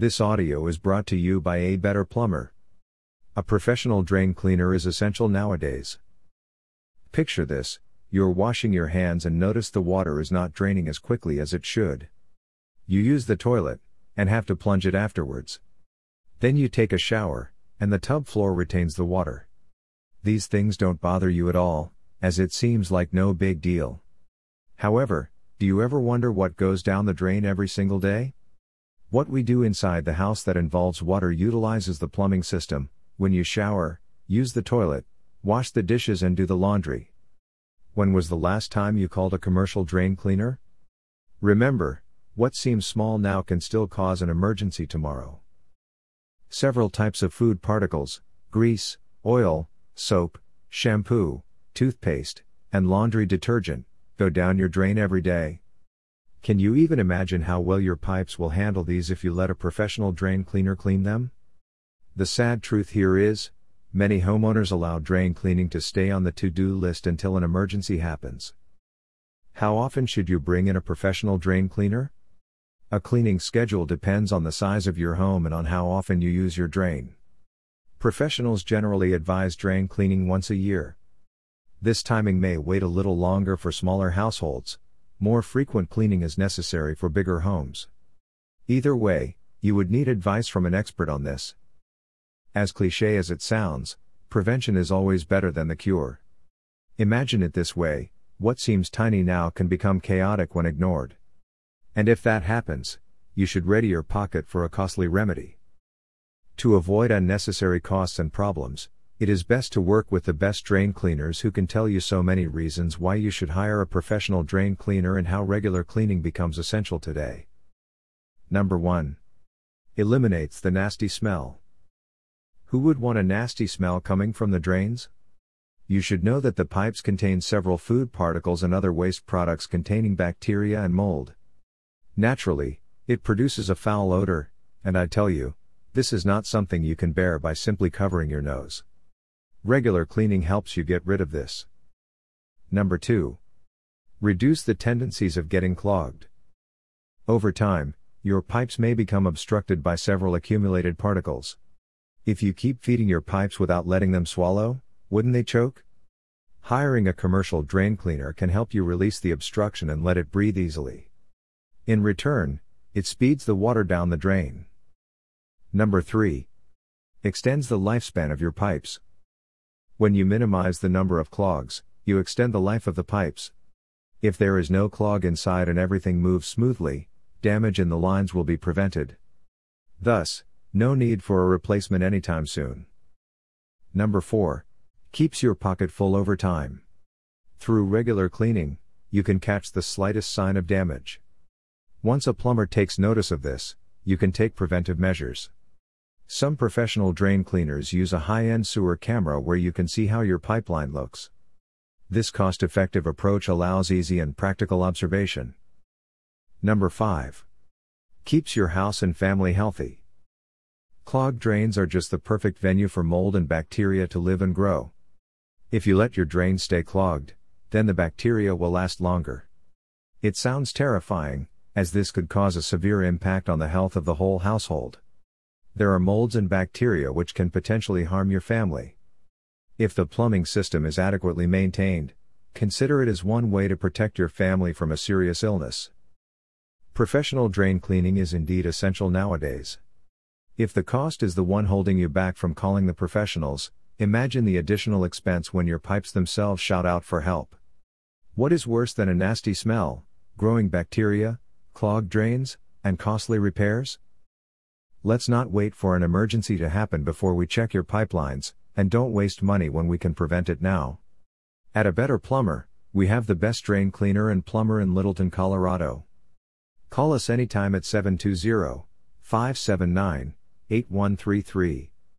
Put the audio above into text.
This audio is brought to you by A Better Plumber. A professional drain cleaner is essential nowadays. Picture this you're washing your hands and notice the water is not draining as quickly as it should. You use the toilet, and have to plunge it afterwards. Then you take a shower, and the tub floor retains the water. These things don't bother you at all, as it seems like no big deal. However, do you ever wonder what goes down the drain every single day? What we do inside the house that involves water utilizes the plumbing system, when you shower, use the toilet, wash the dishes, and do the laundry. When was the last time you called a commercial drain cleaner? Remember, what seems small now can still cause an emergency tomorrow. Several types of food particles, grease, oil, soap, shampoo, toothpaste, and laundry detergent go down your drain every day. Can you even imagine how well your pipes will handle these if you let a professional drain cleaner clean them? The sad truth here is, many homeowners allow drain cleaning to stay on the to do list until an emergency happens. How often should you bring in a professional drain cleaner? A cleaning schedule depends on the size of your home and on how often you use your drain. Professionals generally advise drain cleaning once a year. This timing may wait a little longer for smaller households, more frequent cleaning is necessary for bigger homes. Either way, you would need advice from an expert on this. As cliche as it sounds, prevention is always better than the cure. Imagine it this way what seems tiny now can become chaotic when ignored. And if that happens, you should ready your pocket for a costly remedy. To avoid unnecessary costs and problems, it is best to work with the best drain cleaners who can tell you so many reasons why you should hire a professional drain cleaner and how regular cleaning becomes essential today. Number 1. Eliminates the nasty smell. Who would want a nasty smell coming from the drains? You should know that the pipes contain several food particles and other waste products containing bacteria and mold. Naturally, it produces a foul odor, and I tell you, this is not something you can bear by simply covering your nose. Regular cleaning helps you get rid of this. Number 2. Reduce the tendencies of getting clogged. Over time, your pipes may become obstructed by several accumulated particles. If you keep feeding your pipes without letting them swallow, wouldn't they choke? Hiring a commercial drain cleaner can help you release the obstruction and let it breathe easily. In return, it speeds the water down the drain. Number 3. Extends the lifespan of your pipes. When you minimize the number of clogs, you extend the life of the pipes. If there is no clog inside and everything moves smoothly, damage in the lines will be prevented. Thus, no need for a replacement anytime soon. Number 4. Keeps your pocket full over time. Through regular cleaning, you can catch the slightest sign of damage. Once a plumber takes notice of this, you can take preventive measures. Some professional drain cleaners use a high end sewer camera where you can see how your pipeline looks. This cost effective approach allows easy and practical observation. Number 5. Keeps your house and family healthy. Clogged drains are just the perfect venue for mold and bacteria to live and grow. If you let your drains stay clogged, then the bacteria will last longer. It sounds terrifying, as this could cause a severe impact on the health of the whole household there are molds and bacteria which can potentially harm your family. If the plumbing system is adequately maintained, consider it as one way to protect your family from a serious illness. Professional drain cleaning is indeed essential nowadays. If the cost is the one holding you back from calling the professionals, imagine the additional expense when your pipes themselves shout out for help. What is worse than a nasty smell, growing bacteria, clogged drains, and costly repairs? Let's not wait for an emergency to happen before we check your pipelines, and don't waste money when we can prevent it now. At a better plumber, we have the best drain cleaner and plumber in Littleton, Colorado. Call us anytime at 720 579 8133